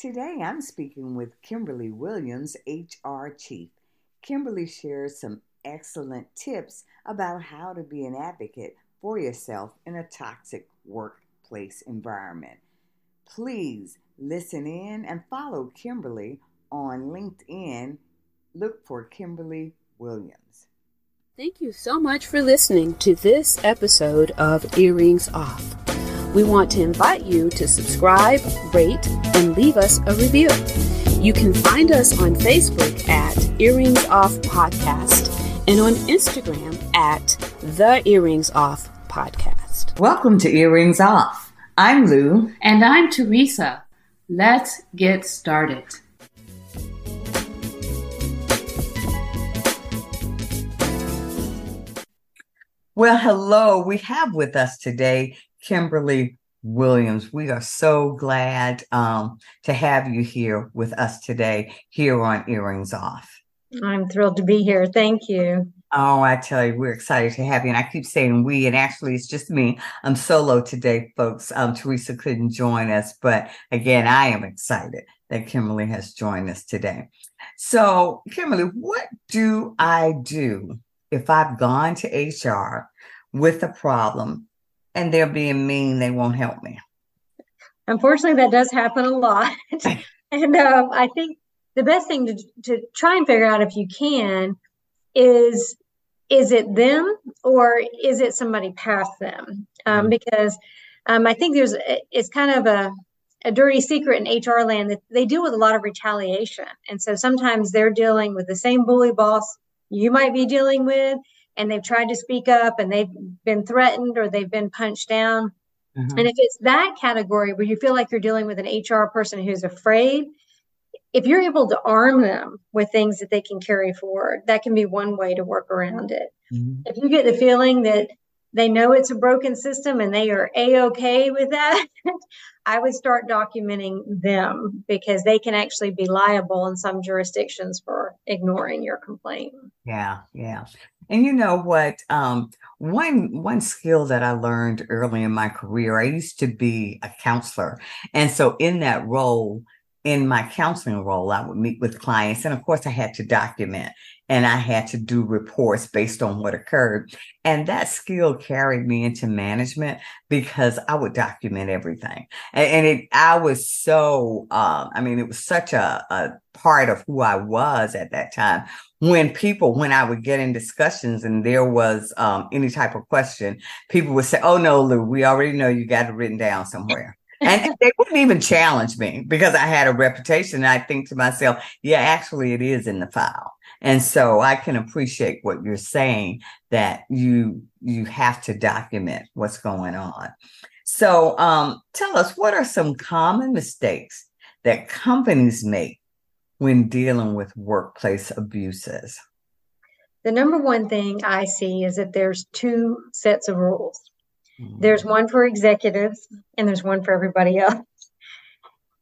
Today I'm speaking with Kimberly Williams, HR Chief. Kimberly shares some excellent tips about how to be an advocate for yourself in a toxic workplace environment. Please listen in and follow Kimberly on LinkedIn. Look for Kimberly Williams. Thank you so much for listening to this episode of Earrings Off. We want to invite you to subscribe, rate, and leave us a review. You can find us on Facebook at Earrings Off Podcast and on Instagram at The Earrings Off Podcast. Welcome to Earrings Off. I'm Lou. And I'm Teresa. Let's get started. Well, hello. We have with us today Kimberly Williams. We are so glad um, to have you here with us today, here on Earrings Off. I'm thrilled to be here. Thank you. Oh, I tell you, we're excited to have you. And I keep saying we, and actually, it's just me. I'm solo today, folks. Um, Teresa couldn't join us, but again, I am excited that Kimberly has joined us today. So, Kimberly, what do I do if I've gone to HR with a problem and they're being mean, they won't help me. Unfortunately, that does happen a lot. and um, I think the best thing to, to try and figure out if you can is is it them or is it somebody past them? Um, mm-hmm. Because um, I think there's it's kind of a a dirty secret in HR land that they deal with a lot of retaliation, and so sometimes they're dealing with the same bully boss you might be dealing with, and they've tried to speak up and they've been threatened or they've been punched down. Mm-hmm. And if it's that category where you feel like you're dealing with an HR person who's afraid, if you're able to arm them with things that they can carry forward, that can be one way to work around it. Mm-hmm. If you get the feeling that they know it's a broken system and they are a okay with that, I would start documenting them because they can actually be liable in some jurisdictions for ignoring your complaint. Yeah, yeah. And you know what? Um, one one skill that I learned early in my career, I used to be a counselor, and so in that role, in my counseling role, I would meet with clients, and of course, I had to document and I had to do reports based on what occurred. And that skill carried me into management because I would document everything. And, and it, I was so, um, I mean, it was such a, a part of who I was at that time. When people, when I would get in discussions and there was um, any type of question, people would say, Oh no, Lou, we already know you got it written down somewhere. and they wouldn't even challenge me because I had a reputation. I think to myself, yeah, actually it is in the file. And so I can appreciate what you're saying that you you have to document what's going on. So um, tell us what are some common mistakes that companies make when dealing with workplace abuses? The number one thing I see is that there's two sets of rules. Mm-hmm. There's one for executives and there's one for everybody else.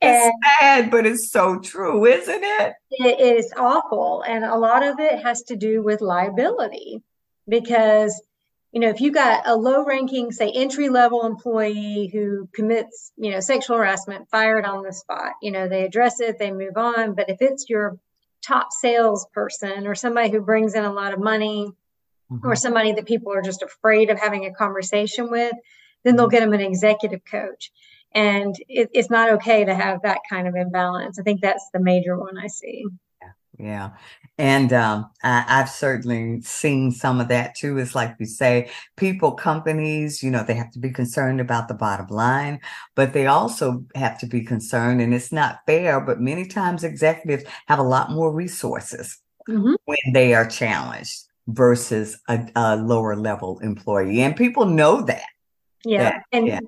It's sad, but it's so true, isn't it? It is awful. And a lot of it has to do with liability because, you know, if you got a low ranking, say, entry level employee who commits, you know, sexual harassment, fired on the spot, you know, they address it, they move on. But if it's your top salesperson or somebody who brings in a lot of money mm-hmm. or somebody that people are just afraid of having a conversation with, then they'll mm-hmm. get them an executive coach and it, it's not okay to have that kind of imbalance i think that's the major one i see yeah. And um, I, have certainly seen some of that too. It's like you say, people, companies, you know, they have to be concerned about the bottom line, but they also have to be concerned, and it's not fair, but many times executives have a lot more resources mm-hmm. when they are challenged versus a, a, lower level employee. And people know that. Yeah. That, and yeah.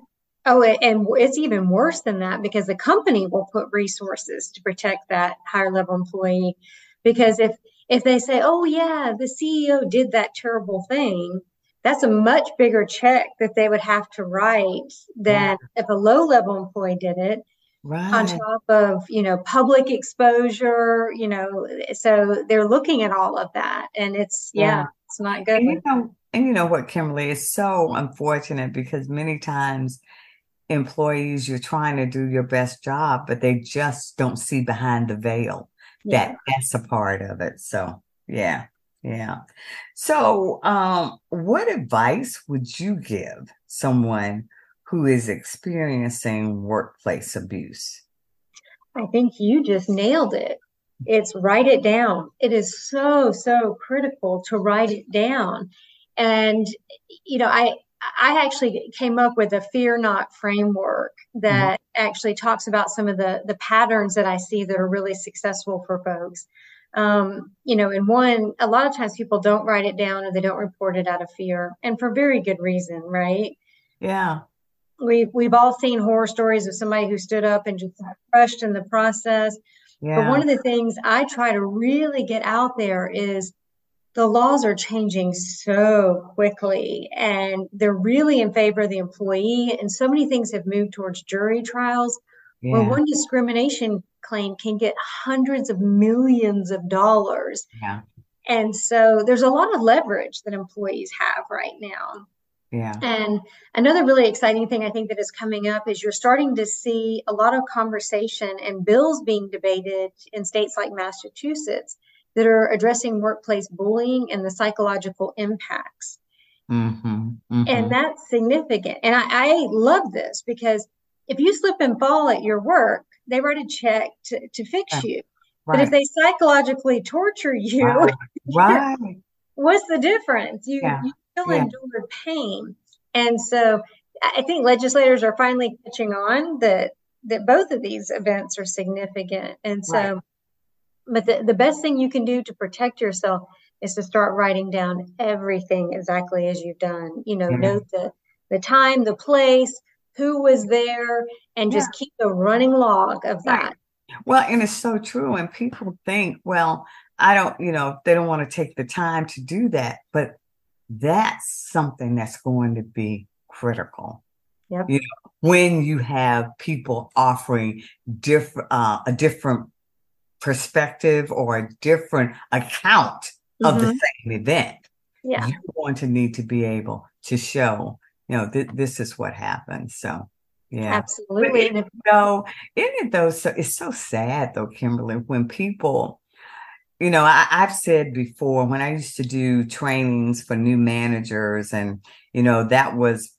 Oh, and it's even worse than that because the company will put resources to protect that higher level employee. Because if if they say, "Oh yeah, the CEO did that terrible thing," that's a much bigger check that they would have to write than yeah. if a low level employee did it. Right. On top of you know public exposure, you know, so they're looking at all of that, and it's yeah, yeah it's not good. And you know, and you know what, Kimberly is so unfortunate because many times employees you're trying to do your best job, but they just don't see behind the veil. Yeah. That that's a part of it. So yeah, yeah. So um, what advice would you give someone who is experiencing workplace abuse? I think you just nailed it. It's write it down. It is so, so critical to write it down. And, you know, I, I actually came up with a fear not framework that mm-hmm. actually talks about some of the, the patterns that I see that are really successful for folks. Um, you know, and one, a lot of times people don't write it down or they don't report it out of fear and for very good reason, right? Yeah. We've, we've all seen horror stories of somebody who stood up and just got crushed in the process. Yeah. But one of the things I try to really get out there is the laws are changing so quickly and they're really in favor of the employee. And so many things have moved towards jury trials yeah. where one discrimination claim can get hundreds of millions of dollars. Yeah. And so there's a lot of leverage that employees have right now. Yeah. And another really exciting thing I think that is coming up is you're starting to see a lot of conversation and bills being debated in states like Massachusetts that are addressing workplace bullying and the psychological impacts. Mm-hmm, mm-hmm. And that's significant. And I, I, love this because if you slip and fall at your work, they write a check to, to fix yeah. you. Right. But if they psychologically torture you, right. right. what's the difference? You, yeah. you still yeah. endured pain. And so I think legislators are finally catching on that that both of these events are significant. And so right. But the, the best thing you can do to protect yourself is to start writing down everything exactly as you've done. You know, mm-hmm. note the the time, the place, who was there, and just yeah. keep a running log of that. Right. Well, and it's so true. And people think, well, I don't, you know, they don't want to take the time to do that. But that's something that's going to be critical. Yep. You know, when you have people offering different uh, a different perspective or a different account mm-hmm. of the mm-hmm. same event, yeah. you're going to need to be able to show, you know, th- this is what happened. So, yeah, absolutely. But, you know, those, so, it's so sad though, Kimberly, when people you know, I, have said before when I used to do trainings for new managers, and, you know, that was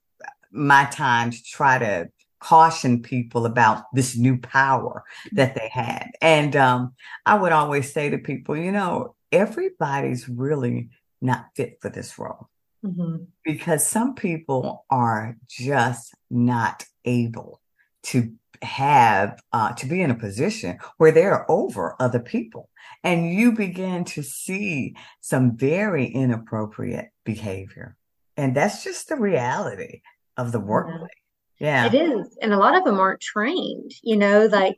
my time to try to caution people about this new power that they had. And um, I would always say to people, you know, everybody's really not fit for this role. Mm-hmm. because some people are just not able to have uh, to be in a position where they're over other people. And you begin to see some very inappropriate behavior. And that's just the reality of the workplace yeah. it is and a lot of them aren't trained you know like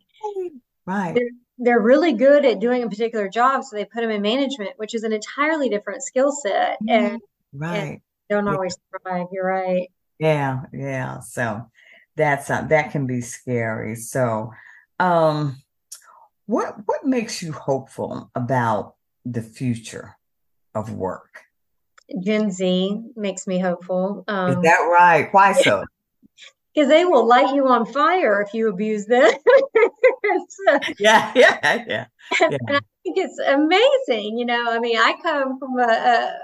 right they're, they're really good at doing a particular job so they put them in management which is an entirely different skill set mm-hmm. and right and don't always yeah. thrive you're right yeah yeah so that's uh, that can be scary. So, um, what what makes you hopeful about the future of work? Gen Z makes me hopeful. Um, Is that right? Why so? Because they will light you on fire if you abuse them. so, yeah, yeah, yeah. yeah. And I think it's amazing. You know, I mean, I come from a, a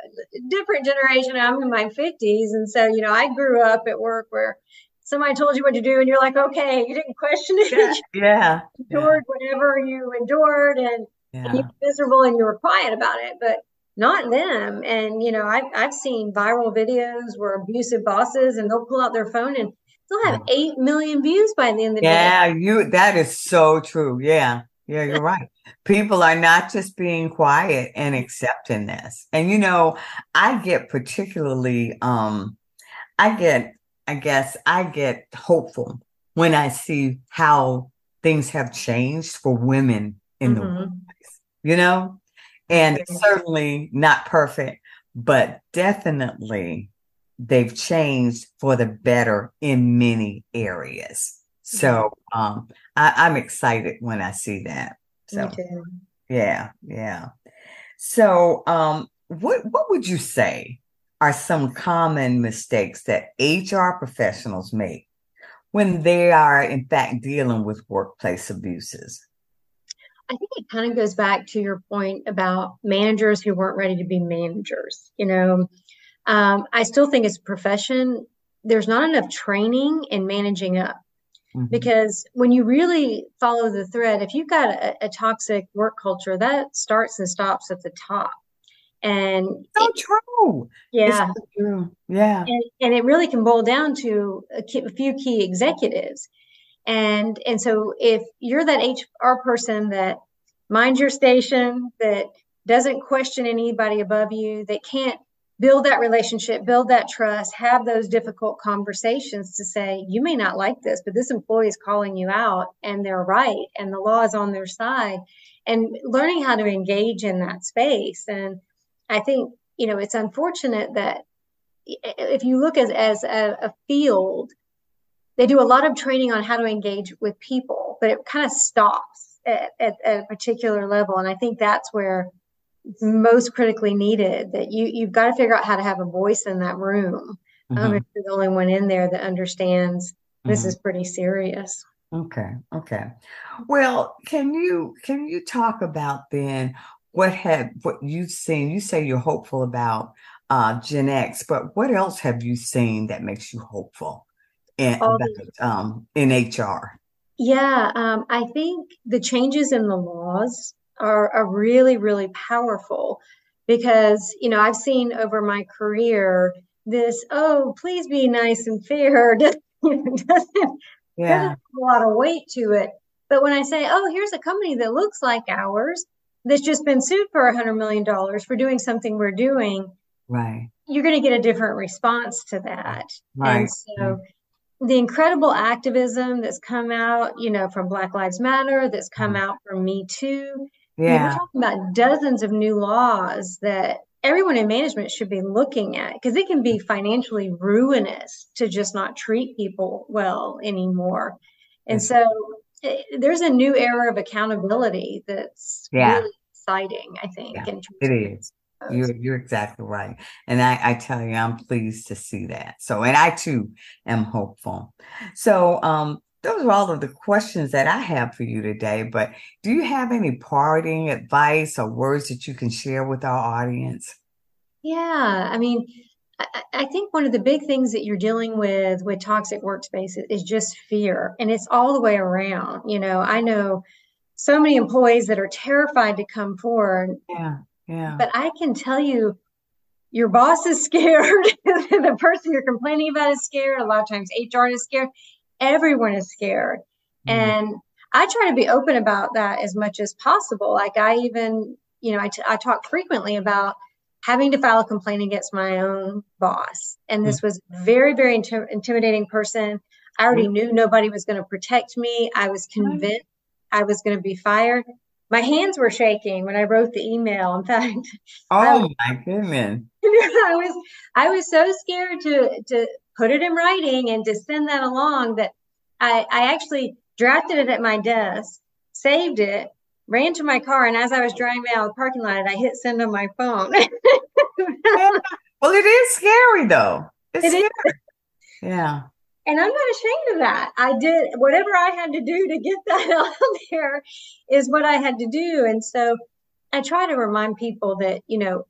different generation. I'm in my 50s. And so, you know, I grew up at work where somebody told you what to do and you're like, okay, you didn't question it. Yeah. you endured yeah. whatever you endured and, yeah. and you were miserable and you were quiet about it, but not them. And, you know, I've, I've seen viral videos where abusive bosses and they'll pull out their phone and they'll have 8 million views by the end of the yeah, day. Yeah, you, that is so true. Yeah. Yeah, you're right. People are not just being quiet and accepting this. And you know, I get particularly um I get I guess I get hopeful when I see how things have changed for women in mm-hmm. the workplace, you know? And certainly not perfect, but definitely they've changed for the better in many areas. So um, I, am excited when I see that. So yeah, yeah. So um, what what would you say are some common mistakes that HR professionals make when they are in fact dealing with workplace abuses? I think it kind of goes back to your point about managers who weren't ready to be managers. You know, um, I still think as a profession, there's not enough training in managing up. Mm-hmm. Because when you really follow the thread, if you've got a, a, toxic work culture, that starts and stops at the top. And so it, true. Yeah. So true. Yeah. And, and, it really can boil down to a, a few key executives. And and so if you're that HR person that minds your station, that doesn't question anybody above you, that can't build that relationship, build that trust, have those difficult conversations to say, you may not like this, but this employee is calling you out and they're right and the law is on their side. And learning how to engage in that space. And I think, you know, it's unfortunate that if you look as, as a, a field, they do a lot of training on how to engage with people, but it kind of stops at, at, at a particular level. And I think that's where most critically needed that you you've got to figure out how to have a voice in that room. Mm-hmm. um, if you're the only one in there that understands this mm-hmm. is pretty serious. Okay okay. Well can you can you talk about then what have what you've seen? You say you're hopeful about uh gen x but what else have you seen that makes you hopeful in, about, um, in hr yeah um, i think the changes in the laws are, are really, really powerful because, you know, I've seen over my career this, oh, please be nice and fair doesn't, doesn't, yeah. doesn't a lot of weight to it. But when I say, oh, here's a company that looks like ours that's just been sued for a hundred million dollars for doing something we're doing, right? You're going to get a different response to that. Right. And so the incredible activism that's come out, you know, from Black Lives Matter, that's come mm-hmm. out from Me Too, yeah. we're talking about dozens of new laws that everyone in management should be looking at because it can be financially ruinous to just not treat people well anymore. And so it, eh, there's a new era of accountability that's yeah. really exciting, I think. Yeah, it is. You're, you're exactly right. And I, I tell you, I'm pleased to see that. So, and I too am hopeful. So, um, those are all of the questions that I have for you today. But do you have any parting advice or words that you can share with our audience? Yeah, I mean, I, I think one of the big things that you're dealing with with toxic workspaces is just fear, and it's all the way around. You know, I know so many employees that are terrified to come forward. Yeah, yeah. But I can tell you, your boss is scared. the person you're complaining about is scared. A lot of times, HR is scared everyone is scared. Mm-hmm. And I try to be open about that as much as possible. Like I even, you know, I, t- I talk frequently about having to file a complaint against my own boss. And this mm-hmm. was very, very inti- intimidating person. I already mm-hmm. knew nobody was going to protect me. I was convinced I was going to be fired. My hands were shaking when I wrote the email. In fact, oh was, my goodness, I was I was so scared to to put it in writing and to send that along that I, I actually drafted it at my desk, saved it, ran to my car, and as I was driving out of the parking lot, I hit send on my phone. well, it is scary though. It's it scary. Is. Yeah. And I'm not ashamed of that. I did whatever I had to do to get that out there is what I had to do. And so I try to remind people that, you know,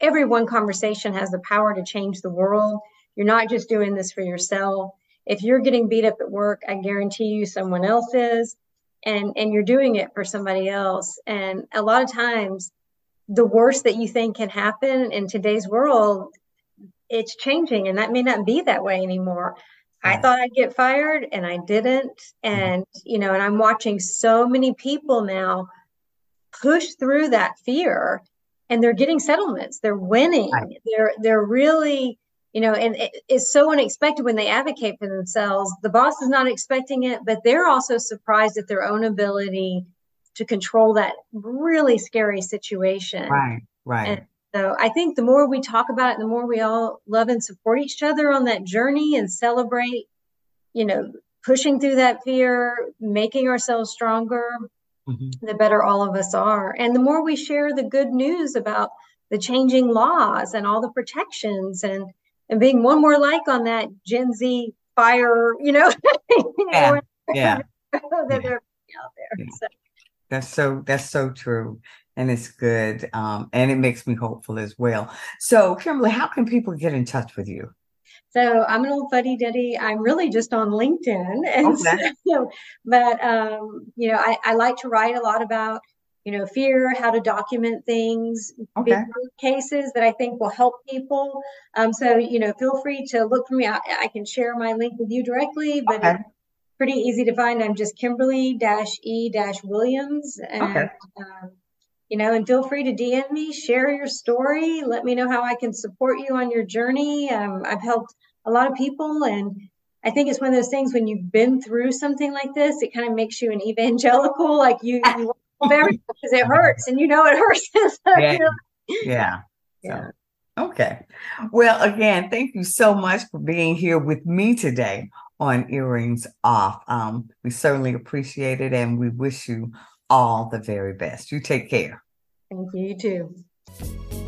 every one conversation has the power to change the world. You're not just doing this for yourself. If you're getting beat up at work, I guarantee you someone else is. And, and you're doing it for somebody else. And a lot of times, the worst that you think can happen in today's world, it's changing, and that may not be that way anymore. I thought I'd get fired and I didn't. Mm-hmm. And, you know, and I'm watching so many people now push through that fear and they're getting settlements. They're winning. They're they're really you know, and it, it's so unexpected when they advocate for themselves. The boss is not expecting it, but they're also surprised at their own ability to control that really scary situation. Right, right. And so I think the more we talk about it, the more we all love and support each other on that journey and celebrate, you know, pushing through that fear, making ourselves stronger, mm-hmm. the better all of us are. And the more we share the good news about the changing laws and all the protections and and being one more like on that Gen Z fire, you know, yeah, yeah. that yeah. they're out there. Yeah. So. That's so that's so true. And it's good. Um, and it makes me hopeful as well. So, Kimberly, how can people get in touch with you? So I'm an old fuddy duddy. I'm really just on LinkedIn, and okay. so, but um, you know, I, I like to write a lot about you know fear, how to document things, okay. cases that I think will help people. Um, so you know, feel free to look for me. I, I can share my link with you directly, but okay. it's pretty easy to find. I'm just Kimberly dash E dash Williams, and okay. um, you know, and feel free to DM me, share your story, let me know how I can support you on your journey. Um, I've helped a lot of people, and I think it's one of those things when you've been through something like this, it kind of makes you an evangelical, like you, you very much because it hurts, and you know it hurts. yeah. Yeah. yeah. So, okay. Well, again, thank you so much for being here with me today on Earrings Off. Um, we certainly appreciate it, and we wish you all the very best. You take care. Thank you. You too.